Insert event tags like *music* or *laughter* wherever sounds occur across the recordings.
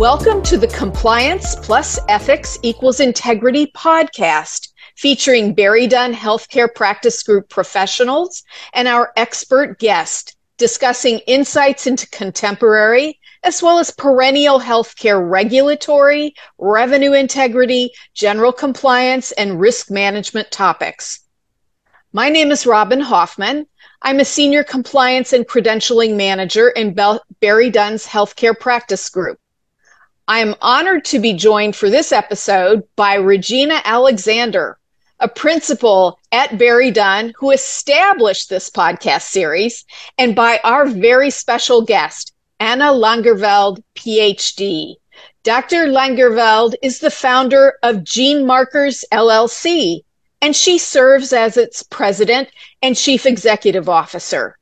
Welcome to the Compliance Plus Ethics Equals Integrity podcast, featuring BerryDunn Healthcare Practice Group professionals and our expert guest, discussing insights into contemporary as well as perennial healthcare regulatory, revenue integrity, general compliance, and risk management topics. My name is Robyn Hoffmann. I'm a senior compliance and credentialing manager in BerryDunn's Healthcare Practice Group. I am honored to be joined for this episode by Regina Alexander, a principal at BerryDunn who established this podcast series, and by our very special guest, Anna Langerveld, PhD. Dr. Langerveld is the founder of Genemarkers LLC, and she serves as its president and chief executive officer.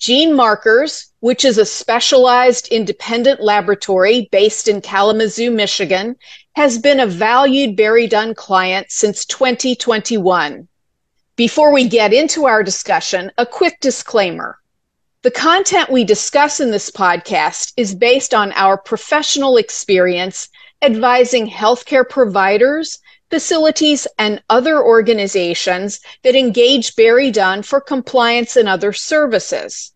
Genemarkers, which is a specialized independent laboratory based in Kalamazoo, Michigan, has been a valued BerryDunn client since 2021. Before we get into our discussion, a quick disclaimer. The content we discuss in this podcast is based on our professional experience advising healthcare providers, facilities, and other organizations that engage BerryDunn for compliance and other services.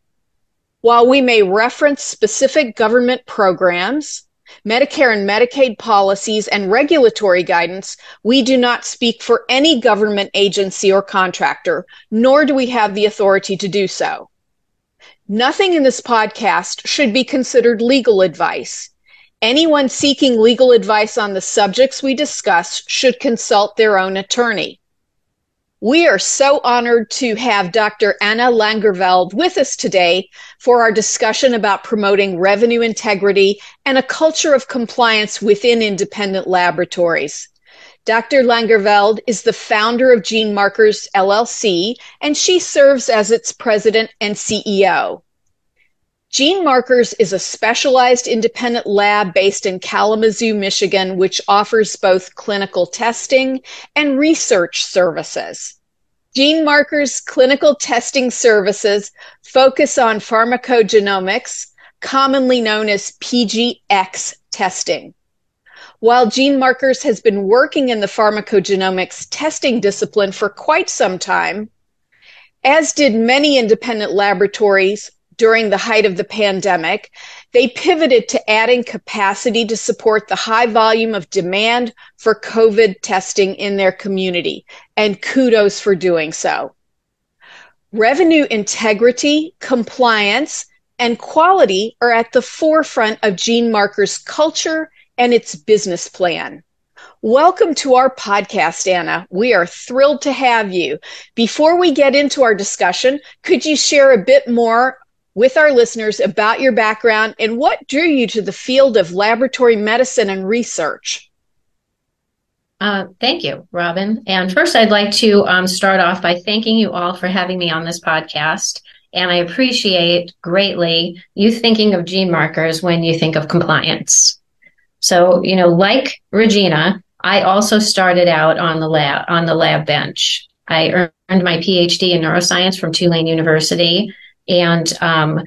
While we may reference specific government programs, Medicare and Medicaid policies, and regulatory guidance, we do not speak for any government agency or contractor, nor do we have the authority to do so. Nothing in this podcast should be considered legal advice. Anyone seeking legal advice on the subjects we discuss should consult their own attorney. We are so honored to have Dr. Anna Langerveld with us today for our discussion about promoting revenue integrity and a culture of compliance within independent laboratories. Dr. Langerveld is the founder of Genemarkers LLC, and she serves as its president and CEO. Genemarkers is a specialized independent lab based in Kalamazoo, Michigan, which offers both clinical testing and research services. Genemarkers clinical testing services focus on pharmacogenomics, commonly known as PGX testing. While Genemarkers has been working in the pharmacogenomics testing discipline for quite some time, as did many independent laboratories during the height of the pandemic, they pivoted to adding capacity to support the high volume of demand for COVID testing in their community, and kudos for doing so. Revenue integrity, compliance, and quality are at the forefront of Genemarkers' culture and its business plan. Welcome to our podcast, Anna. We are thrilled to have you. Before we get into our discussion, could you share a bit more with our listeners about your background and what drew you to the field of laboratory medicine and research? Uh, thank you, Robyn. And first, I'd like to um, start off by thanking you all for having me on this podcast. And I appreciate greatly you thinking of Genemarkers when you think of compliance. So, you know, like Regina, I also started out on the lab on the lab bench. I earned my PhD in neuroscience from Tulane University, and um,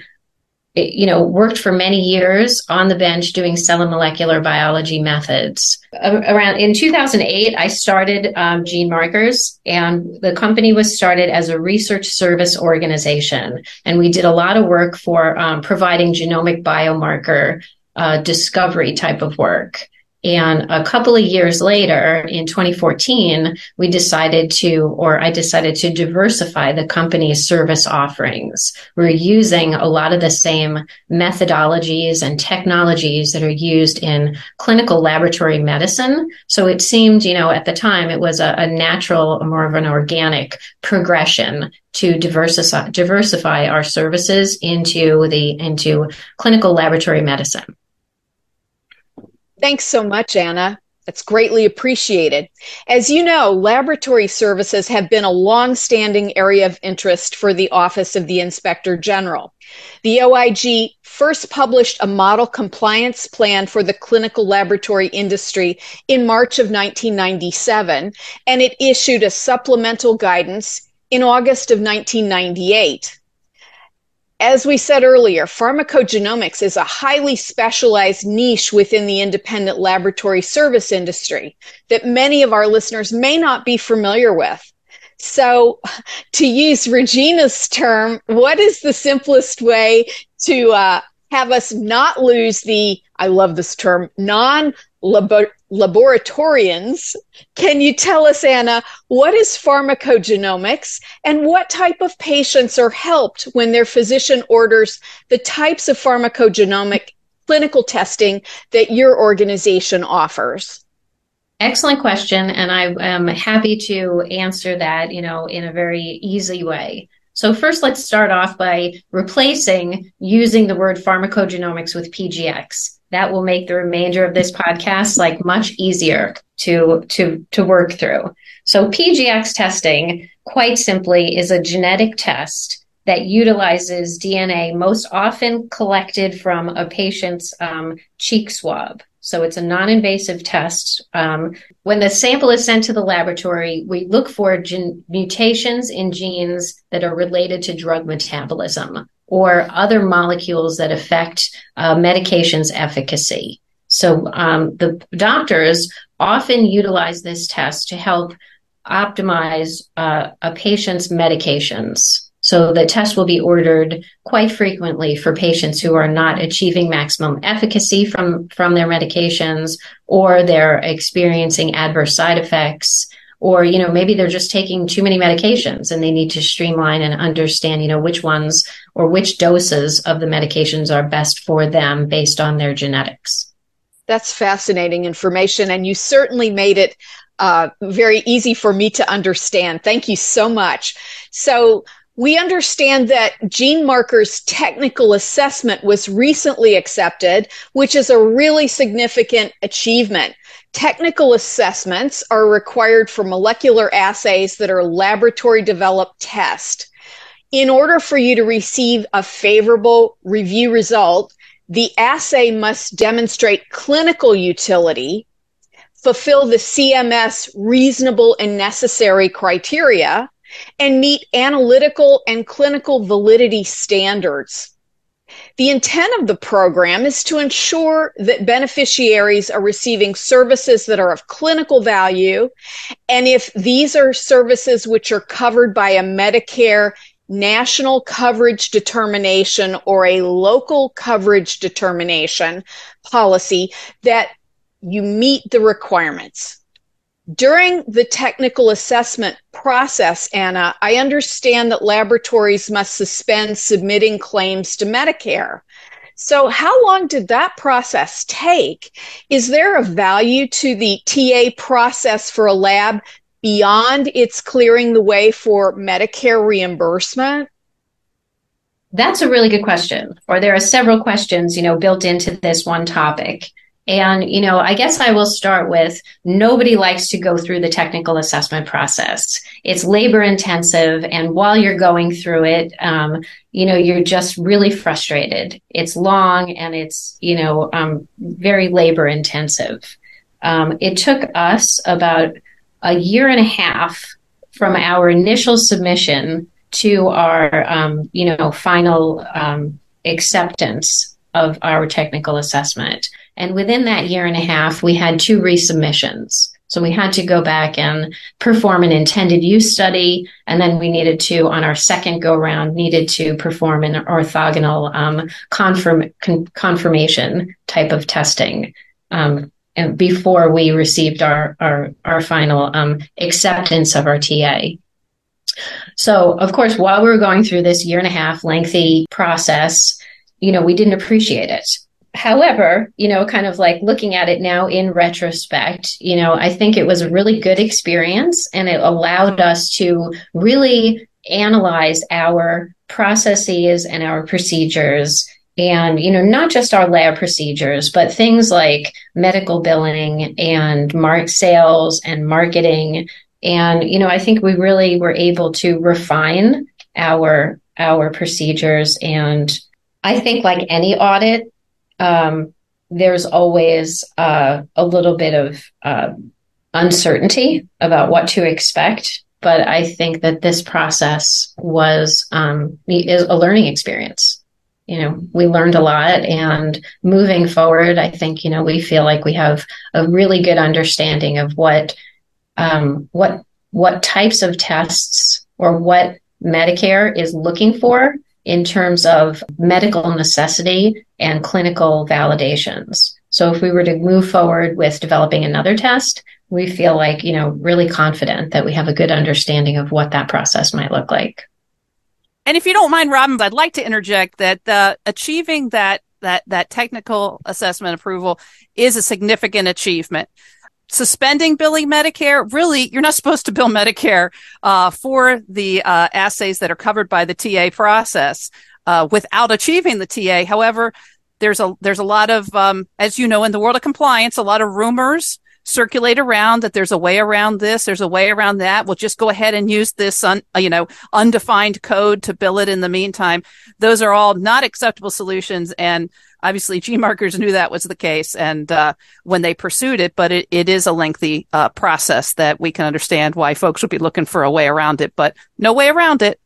it, you know worked for many years on the bench doing cell and molecular biology methods. Around in 2008, I started um, Genemarkers, and the company was started as a research service organization, and we did a lot of work for um, providing genomic biomarker uh, discovery type of work. And a couple of years later, in 2014, we decided to, or I decided to diversify the company's service offerings. We're using a lot of the same methodologies and technologies that are used in clinical laboratory medicine. So it seemed, you know, at the time, it was a, a natural, more of an organic progression to diversify, diversify our services into the, into clinical laboratory medicine. Thanks so much, Anna. That's greatly appreciated. As you know, laboratory services have been a long-standing area of interest for the Office of the Inspector General. The OIG first published a model compliance plan for the clinical laboratory industry in March of 1997, and it issued a supplemental guidance in August of 1998. As we said earlier, pharmacogenomics is a highly specialized niche within the independent laboratory service industry that many of our listeners may not be familiar with. So, to use Regina's term, what is the simplest way to uh, have us not lose the, I love this term, non laboratorians. Can you tell us, Anna, what is pharmacogenomics and what type of patients are helped when their physician orders the types of pharmacogenomic clinical testing that your organization offers? Excellent question, and I am happy to answer that, you know, in a very easy way. So first, let's start off by replacing using the word pharmacogenomics with PGX. That will make the remainder of this podcast like much easier to to to work through. So PGX testing, quite simply, is a genetic test that utilizes DNA most often collected from a patient's um, cheek swab. So it's a non invasive test. Um, when the sample is sent to the laboratory, we look for gen- mutations in genes that are related to drug metabolism or other molecules that affect uh, medication's efficacy. So um, the doctors often utilize this test to help optimize uh, a patient's medications. So the test will be ordered quite frequently for patients who are not achieving maximum efficacy from, from their medications or they're experiencing adverse side effects or you know maybe they're just taking too many medications and they need to streamline and understand you know which ones or which doses of the medications are best for them based on their genetics. That's fascinating information and you certainly made it uh, very easy for me to understand. Thank you so much. So we understand that Genemarkers' technical assessment was recently accepted, which is a really significant achievement. Technical assessments are required for molecular assays that are laboratory developed tests. In order for you to receive a favorable review result, the assay must demonstrate clinical utility, fulfill the CMS reasonable and necessary criteria, and meet analytical and clinical validity standards. The intent of the program is to ensure that beneficiaries are receiving services that are of clinical value. And if these are services which are covered by a Medicare national coverage determination or a local coverage determination policy, that you meet the requirements. During the technical assessment process, Anna, I understand that laboratories must suspend submitting claims to Medicare. So, how long did that process take? Is there a value to the TA process for a lab beyond its clearing the way for Medicare reimbursement? That's a really good question. Or there are several questions, you know, built into this one topic. And, you know, I guess I will start with nobody likes to go through the technical assessment process. It's labor intensive. And while you're going through it, um, you know, you're just really frustrated. It's long and it's, you know, um, very labor intensive. Um, it took us about a year and a half from our initial submission to our, um, you know, final um, acceptance of our technical assessment. And within that year and a half, we had two resubmissions. So we had to go back and perform an intended use study. And then we needed to, on our second go round, needed to perform an orthogonal um, confirm, con- confirmation type of testing um, before we received our, our, our final um, acceptance of our TA. So, of course, while we were going through this year and a half lengthy process, you know, we didn't appreciate it. However, you know, kind of like looking at it now in retrospect, you know, I think it was a really good experience and it allowed us to really analyze our processes and our procedures and you know not just our lab procedures but things like medical billing and mark sales and marketing. And you know i think we really were able to refine our our procedures and i think like any audit um, there's always uh, a little bit of uh, uncertainty about what to expect. but I think that this process was um, is a learning experience. You know, we learned a lot, and moving forward, I think you know we feel like we have a really good understanding of what um, what what types of tests or what Medicare is looking for in terms of medical necessity and clinical validations. So if we were to move forward with developing another test, we feel like, you know, really confident that we have a good understanding of what that process might look like. And if you don't mind, Robyn, I'd like to interject that uh, achieving that that that technical assessment approval is a significant achievement. Suspending billing Medicare, really, you're not supposed to bill Medicare uh, for the uh, assays that are covered by the TA process uh, without achieving the TA. However, there's a there's a lot of, um, as you know, in the world of compliance, a lot of rumors circulate around that there's a way around this, there's a way around that. We'll just go ahead and use this, you know, undefined code to bill it in the meantime. Those are all not acceptable solutions. And obviously G markers knew that was the case. And, uh, when they pursued it, but it, it is a lengthy, uh, process that we can understand why folks would be looking for a way around it, but no way around it.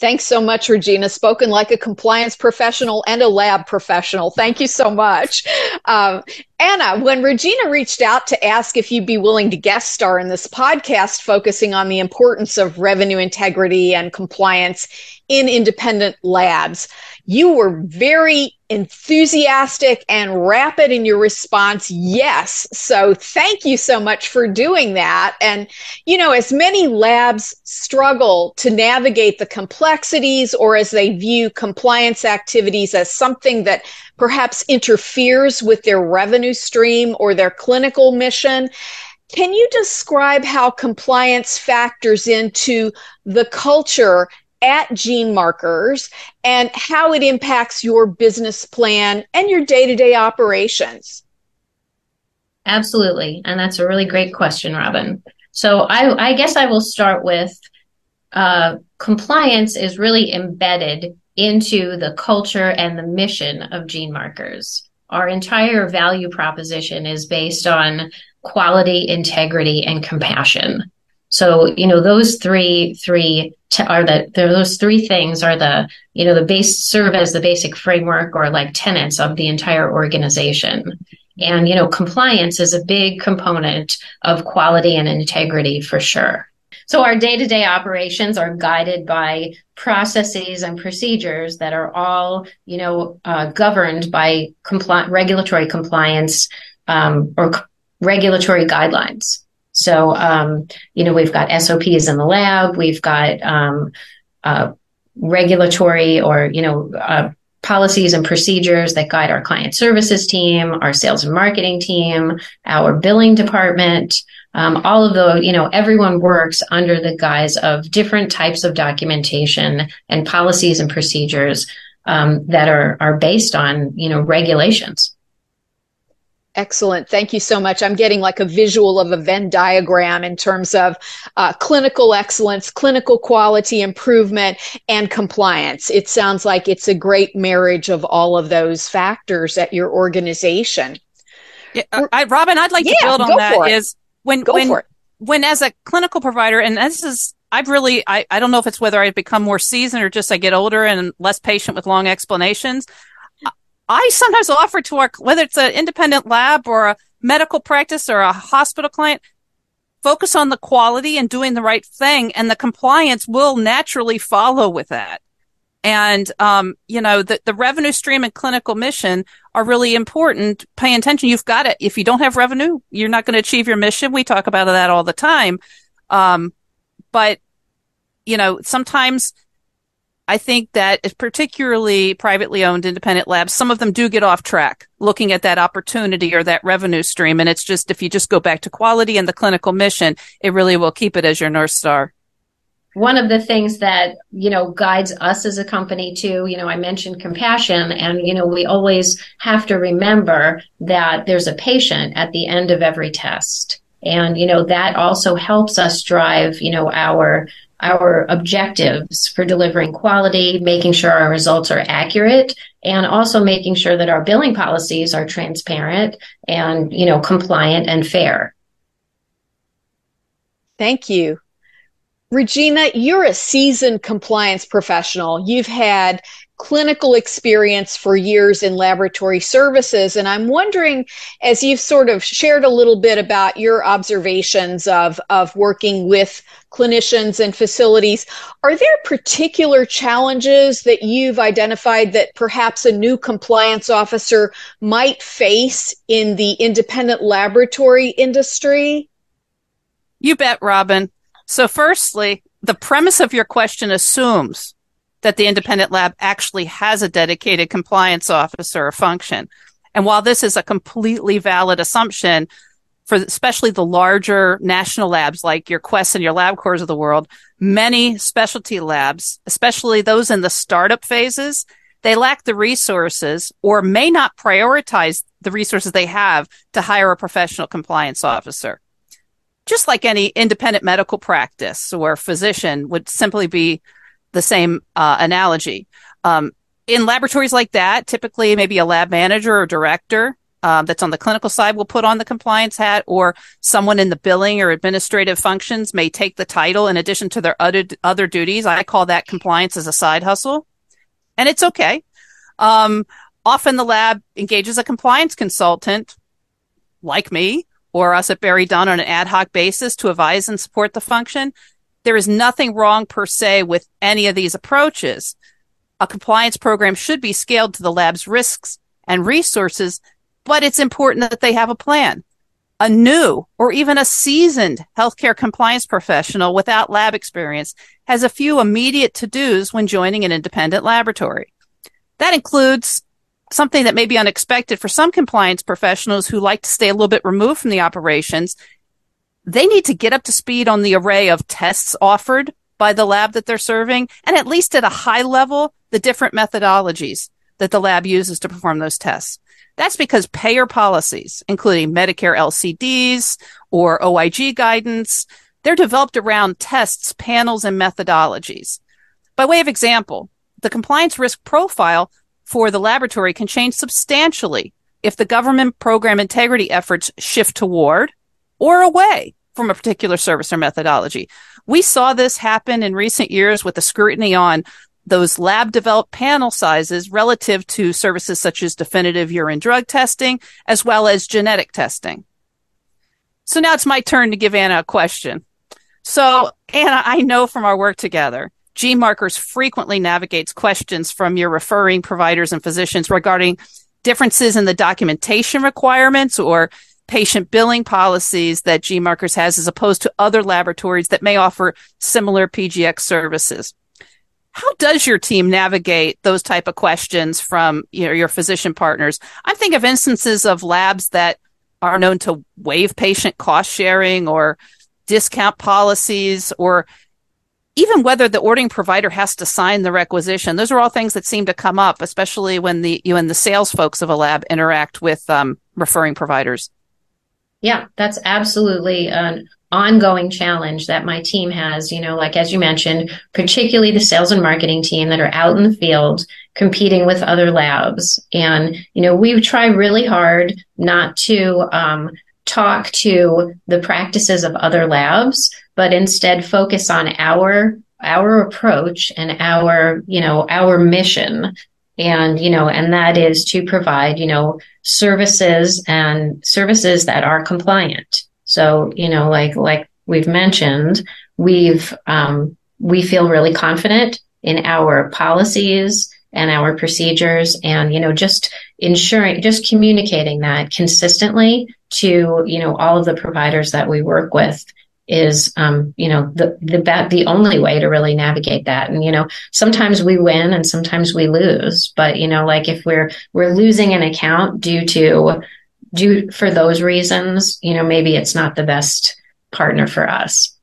Thanks so much, Regina. Spoken like a compliance professional and a lab professional. Thank you so much. Um, Anna, when Regina reached out to ask if you'd be willing to guest star in this podcast focusing on the importance of revenue integrity and compliance in independent labs, you were very enthusiastic and rapid in your response. Yes. So thank you so much for doing that. And, you know, as many labs struggle to navigate the complexities or as they view compliance activities as something that perhaps interferes with their revenue stream or their clinical mission, can you describe how compliance factors into the culture at Genemarkers and how it impacts your business plan and your day to day operations? Absolutely. And that's a really great question, Robyn. So I, I guess I will start with uh, compliance is really embedded into the culture and the mission of Genemarkers. Our entire value proposition is based on quality, integrity, and compassion. So, you know, those three, three t- are the, those three things are the, you know, the base serve as the basic framework or like tenets of the entire organization. And, you know, compliance is a big component of quality and integrity for sure. So our day to day operations are guided by processes and procedures that are all, you know, uh, governed by compli- regulatory compliance um, or c- regulatory guidelines. So, um, you know, we've got SOPs in the lab, we've got um, uh, regulatory or, you know, uh, policies and procedures that guide our client services team, our sales and marketing team, our billing department. Um, all of the, you know, everyone works under the guise of different types of documentation and policies and procedures um, that are are based on, you know, regulations. Excellent. Thank you so much. I'm getting like a visual of a Venn diagram in terms of uh, clinical excellence, clinical quality improvement, and compliance. It sounds like it's a great marriage of all of those factors at your organization. Yeah, I, Robyn, I'd like yeah, to build on that. Is when go when when as a clinical provider, and this is I've really I, I don't know if it's whether I become more seasoned or just I get older and less patient with long explanations. I sometimes offer to our, whether it's an independent lab or a medical practice or a hospital client, focus on the quality and doing the right thing and the compliance will naturally follow with that. And, um, you know, the, the revenue stream and clinical mission are really important. Pay attention. You've got it. If you don't have revenue, you're not going to achieve your mission. We talk about that all the time. Um, but, you know, sometimes I think that particularly privately owned independent labs, some of them do get off track looking at that opportunity or that revenue stream. And it's just, if you just go back to quality and the clinical mission, it really will keep it as your North Star. One of the things that, you know, guides us as a company too, you know, I mentioned compassion and, you know, we always have to remember that there's a patient at the end of every test. And, you know, that also helps us drive, you know, our our objectives for delivering quality, making sure our results are accurate, and also making sure that our billing policies are transparent and, you know, compliant and fair. Thank you. Regina, you're a seasoned compliance professional. You've had clinical experience for years in laboratory services. And I'm wondering, as you've sort of shared a little bit about your observations of, of working with clinicians and facilities, are there particular challenges that you've identified that perhaps a new compliance officer might face in the independent laboratory industry? You bet, Robyn. So, firstly, the premise of your question assumes that the independent lab actually has a dedicated compliance officer or function. And while this is a completely valid assumption for especially the larger national labs like your Quest and your LabCorps of the world, many specialty labs, especially those in the startup phases, they lack the resources or may not prioritize the resources they have to hire a professional compliance officer. Just like any independent medical practice or physician would simply be the same uh, analogy. Um, in laboratories like that, typically maybe a lab manager or director um, that's on the clinical side will put on the compliance hat, or someone in the billing or administrative functions may take the title in addition to their other other duties. I call that compliance as a side hustle, and it's okay. Um, often the lab engages a compliance consultant, like me or us at BerryDunn, on an ad hoc basis to advise and support the function. There is nothing wrong per se with any of these approaches. A compliance program should be scaled to the lab's risks and resources, but it's important that they have a plan. A new or even a seasoned healthcare compliance professional without lab experience has a few immediate to dos when joining an independent laboratory. That includes something that may be unexpected for some compliance professionals who like to stay a little bit removed from the operations they need to get up to speed on the array of tests offered by the lab that they're serving, and at least at a high level, the different methodologies that the lab uses to perform those tests. That's because payer policies, including Medicare LCDs or OIG guidance, they're developed around tests, panels, and methodologies. By way of example, the compliance risk profile for the laboratory can change substantially if the government program integrity efforts shift toward or away from a particular service or methodology. We saw this happen in recent years with the scrutiny on those lab developed panel sizes relative to services such as definitive urine drug testing, as well as genetic testing. So now it's my turn to give Anna a question. So Anna, I know from our work together, GeneMarkers frequently navigates questions from your referring providers and physicians regarding differences in the documentation requirements or patient billing policies that GMarkers has as opposed to other laboratories that may offer similar PGX services. How does your team navigate those type of questions from you know, your physician partners? I think of instances of labs that are known to waive patient cost sharing or discount policies or even whether the ordering provider has to sign the requisition. Those are all things that seem to come up, especially when the you and the sales folks of a lab interact with um, referring providers. Yeah, that's absolutely an ongoing challenge that my team has. You know, like as you mentioned, particularly the sales and marketing team that are out in the field competing with other labs. And, you know, we try really hard not to um, talk to the practices of other labs, but instead focus on our our approach and our you know our mission and you know and that is to provide you know services and services that are compliant. So you know like like we've mentioned we've um, we feel really confident in our policies and our procedures and you know just ensuring just communicating that consistently to you know all of the providers that we work with is um, you know the the the only way to really navigate that. And you know sometimes we win and sometimes we lose. But you know like if we're we're losing an account due to due for those reasons you know maybe it's not the best partner for us.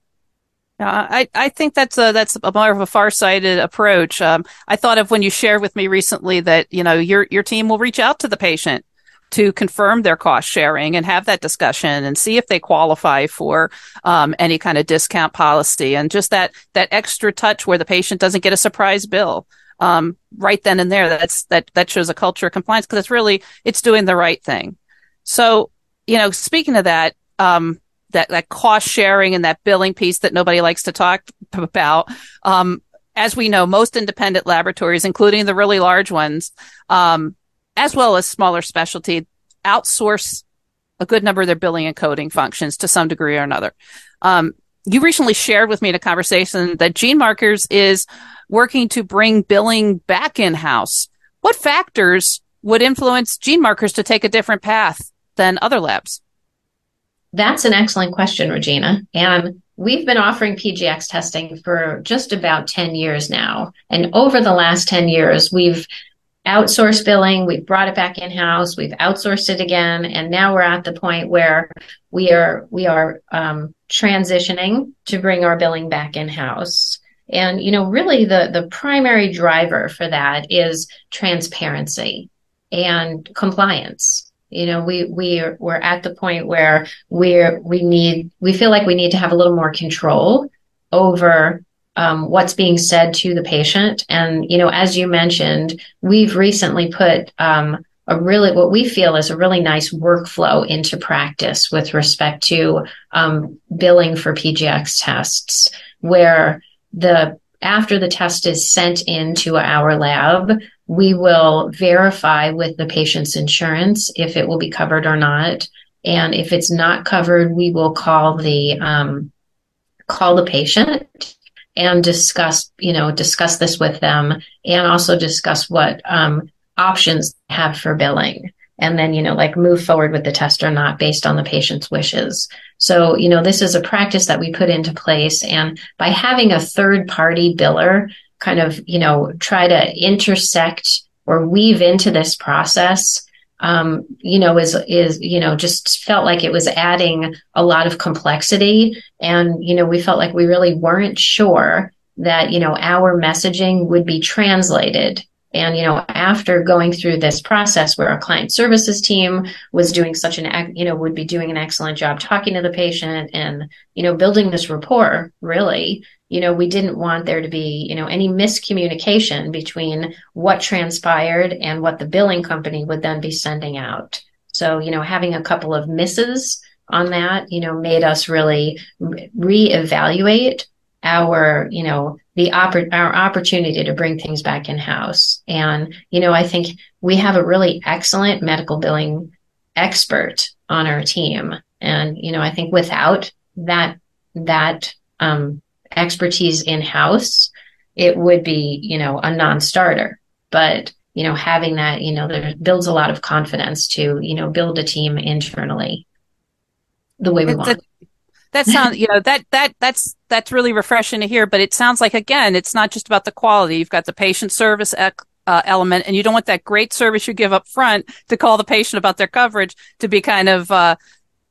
Yeah, I, I think that's a that's a more of a far-sighted approach. Um, I thought of when you shared with me recently that you know your your team will reach out to the patient to confirm their cost sharing and have that discussion and see if they qualify for um, any kind of discount policy and just that that extra touch where the patient doesn't get a surprise bill um, right then and there. That's that that shows a culture of compliance because it's really it's doing the right thing. So you know, speaking of that, um, that that cost sharing and that billing piece that nobody likes to talk *laughs* about. Um, as we know, most independent laboratories, including the really large ones, um, as well as smaller specialty, outsource a good number of their billing and coding functions to some degree or another. Um, you recently shared with me in a conversation that Genemarkers is working to bring billing back in house. What factors would influence Genemarkers to take a different path than other labs? That's an excellent question, Regina. And we've been offering PGX testing for just about 10 years now. And over the last 10 years, we've outsourced billing, we've brought it back in house, we've outsourced it again, and now we're at the point where we are we are um, transitioning to bring our billing back in house. And you know, really, the the primary driver for that is transparency and compliance. You know, we we are, we're at the point where we're we need we feel like we need to have a little more control over um, what's being said to the patient. And, you know, as you mentioned, we've recently put um, a really, what we feel is a really nice workflow into practice with respect to um, billing for PGX tests, where the after the test is sent into our lab, we will verify with the patient's insurance if it will be covered or not. And if it's not covered, we will call the um, call the patient and discuss, you know, discuss this with them and also discuss what um, options have for billing. And then, you know, like move forward with the test or not based on the patient's wishes. So, you know, this is a practice that we put into place. And by having a third party biller kind of, you know, try to intersect or weave into this process, um, you know, is is you know just felt like it was adding a lot of complexity, and you know, we felt like we really weren't sure that you know our messaging would be translated. And you know, after going through this process, where our client services team was doing such an you know would be doing an excellent job talking to the patient and you know building this rapport, really, you know, we didn't want there to be, you know, any miscommunication between what transpired and what the billing company would then be sending out. So, you know, having a couple of misses on that, you know, made us really reevaluate our, you know, the oppor- our opportunity to bring things back in house. And, you know, I think we have a really excellent medical billing expert on our team. And, you know, I think without that, that, um, expertise in house, it would be, you know, a non starter. But, you know, having that, you know, there builds a lot of confidence to, you know, build a team internally the way we want. That, that sounds, you know, that, that, that's, that's really refreshing to hear. But it sounds like, again, it's not just about the quality. You've got the patient service ec- uh, element and you don't want that great service you give up front to call the patient about their coverage to be kind of, uh,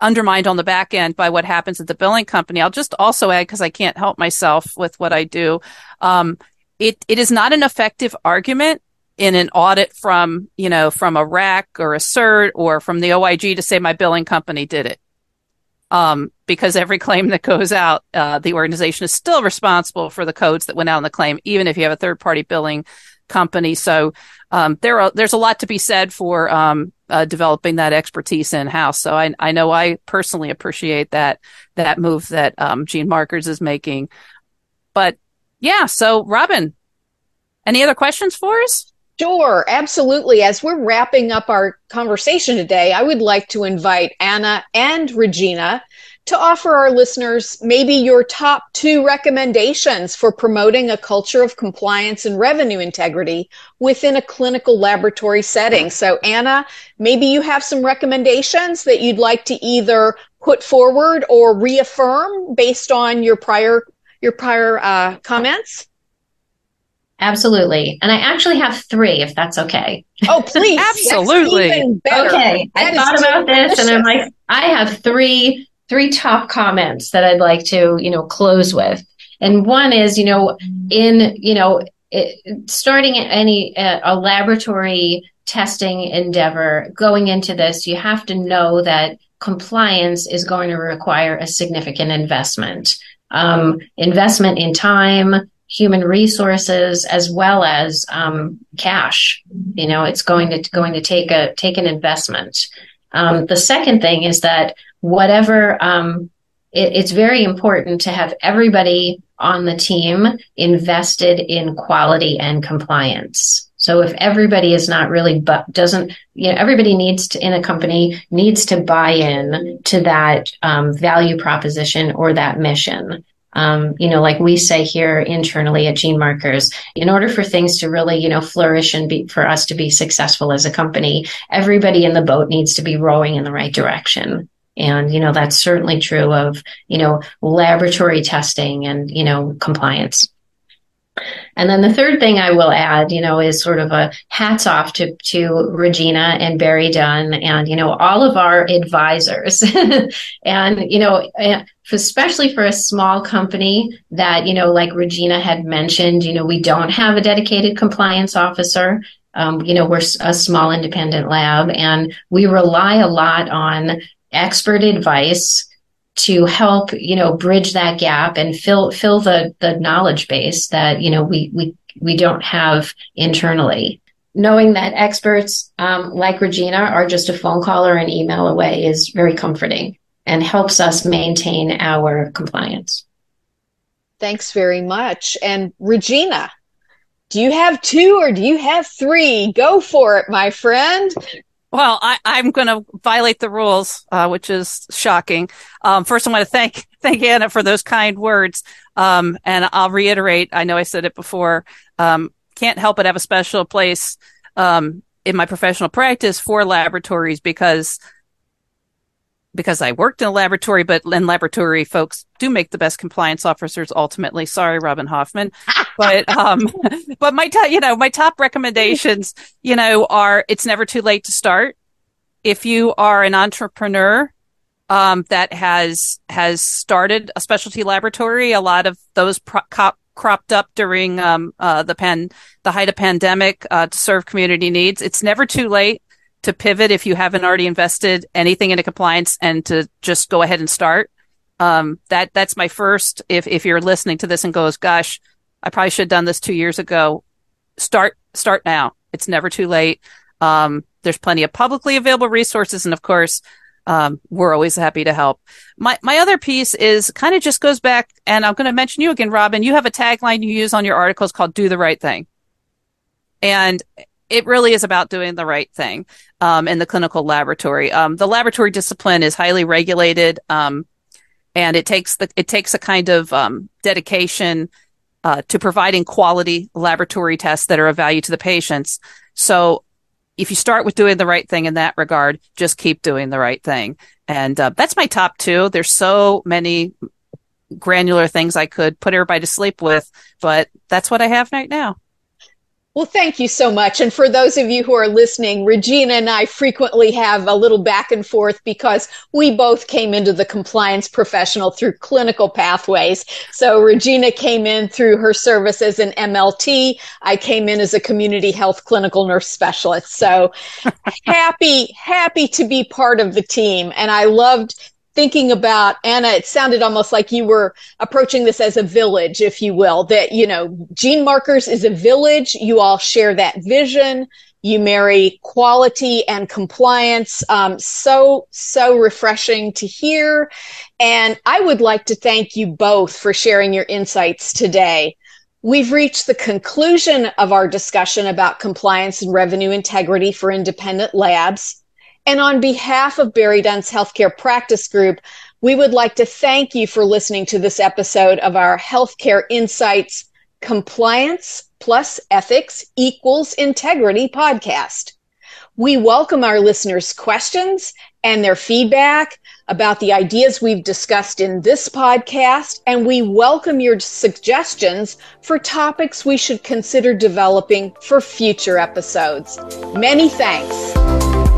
undermined on the back end by what happens at the billing company. I'll just also add, because I can't help myself with what I do, um, it, it is not an effective argument in an audit from, you know, from a RAC or a CERT or from the OIG to say my billing company did it. Um, because every claim that goes out, uh, the organization is still responsible for the codes that went out on the claim, even if you have a third party billing company. So um, there are, there's a lot to be said for um, uh, developing that expertise in house. So I, I know I personally appreciate that that move that um, Genemarkers is making. But yeah, so Robyn, any other questions for us? Sure, absolutely. As we're wrapping up our conversation today, I would like to invite Anna and Regina to offer our listeners maybe your top two recommendations for promoting a culture of compliance and revenue integrity within a clinical laboratory setting. So, Anna, maybe you have some recommendations that you'd like to either put forward or reaffirm based on your prior your prior uh, comments. Absolutely. And I actually have three, if that's okay. Oh, please. *laughs* Absolutely. Okay. That I thought about this and I'm like, I have three three top comments that I'd like to, you know, close with. And one is, you know, in, you know, it, starting any uh, a laboratory testing endeavor, going into this, you have to know that compliance is going to require a significant investment. Um, investment in time, human resources, as well as um, cash. You know, it's going to going to take a take an investment. Um, the second thing is that whatever um, it, it's very important to have everybody on the team invested in quality and compliance. So if everybody is not really, but doesn't, you know, everybody needs to, in a company, needs to buy in to that um, value proposition or that mission. Um, you know, like we say here internally at Genemarkers, in order for things to really, you know, flourish and be for us to be successful as a company, everybody in the boat needs to be rowing in the right direction. And, you know, that's certainly true of, you know, laboratory testing and, you know, compliance. And then the third thing I will add, you know, is sort of a hats off to, to Regina and BerryDunn and, you know, all of our advisors. *laughs* and, you know, especially for a small company that, you know, like Regina had mentioned, you know, we don't have a dedicated compliance officer. Um, you know, we're a small independent lab and we rely a lot on expert advice to help you know bridge that gap and fill fill the the knowledge base that you know we we we don't have internally. Knowing that experts um, like regina are just a phone call or an email away is very comforting and helps us maintain our compliance. Thanks very much. And regina do you have two or do you have three? Go for it my friend well, I, am going to violate the rules, uh, which is shocking. Um, first, I want to thank thank Anna for those kind words, um, and I'll reiterate. I know I said it before. Um, can't help but have a special place um, in my professional practice for laboratories because because I worked in a laboratory, but in laboratory folks do make the best compliance officers ultimately. Sorry, Robyn Hoffmann. But, um, *laughs* but my top, you know, my top recommendations, you know, are it's never too late to start. If you are an entrepreneur, um, that has, has started a specialty laboratory, a lot of those pro- cop- cropped up during, um, uh, the pan, the height of pandemic, uh, to serve community needs. It's never too late to pivot if you haven't already invested anything into compliance and to just go ahead and start. Um, that that's my first. If if you're listening to this and goes, gosh, I probably should have done this two years ago. Start start now. It's never too late. Um, there's plenty of publicly available resources, and of course, um, we're always happy to help. My my other piece is kind of just goes back, and I'm going to mention you again, Robyn. You have a tagline you use on your articles called "Do the Right Thing," and it really is about doing the right thing um, in the clinical laboratory. Um, the laboratory discipline is highly regulated, um, and it takes the it takes a kind of um, dedication uh, to providing quality laboratory tests that are of value to the patients. So, if you start with doing the right thing in that regard, just keep doing the right thing. And uh, that's my top two. There's so many granular things I could put everybody to sleep with, but that's what I have right now. Well, thank you so much. And for those of you who are listening, Regina and I frequently have a little back and forth because we both came into the compliance professional through clinical pathways. So Regina came in through her service as an MLT. I came in as a community health clinical nurse specialist. So *laughs* happy, happy to be part of the team. And I loved thinking about Anna, it sounded almost like you were approaching this as a village, if you will, that, you know, Genemarkers is a village. You all share that vision. You marry quality and compliance. Um, so, so refreshing to hear. And I would like to thank you both for sharing your insights today. We've reached the conclusion of our discussion about compliance and revenue integrity for independent labs. And on behalf of BerryDunn's Healthcare Practice Group, we would like to thank you for listening to this episode of our Healthcare Insights Compliance plus Ethics equals Integrity podcast. We welcome our listeners' questions and their feedback about the ideas we've discussed in this podcast, and we welcome your suggestions for topics we should consider developing for future episodes. Many thanks.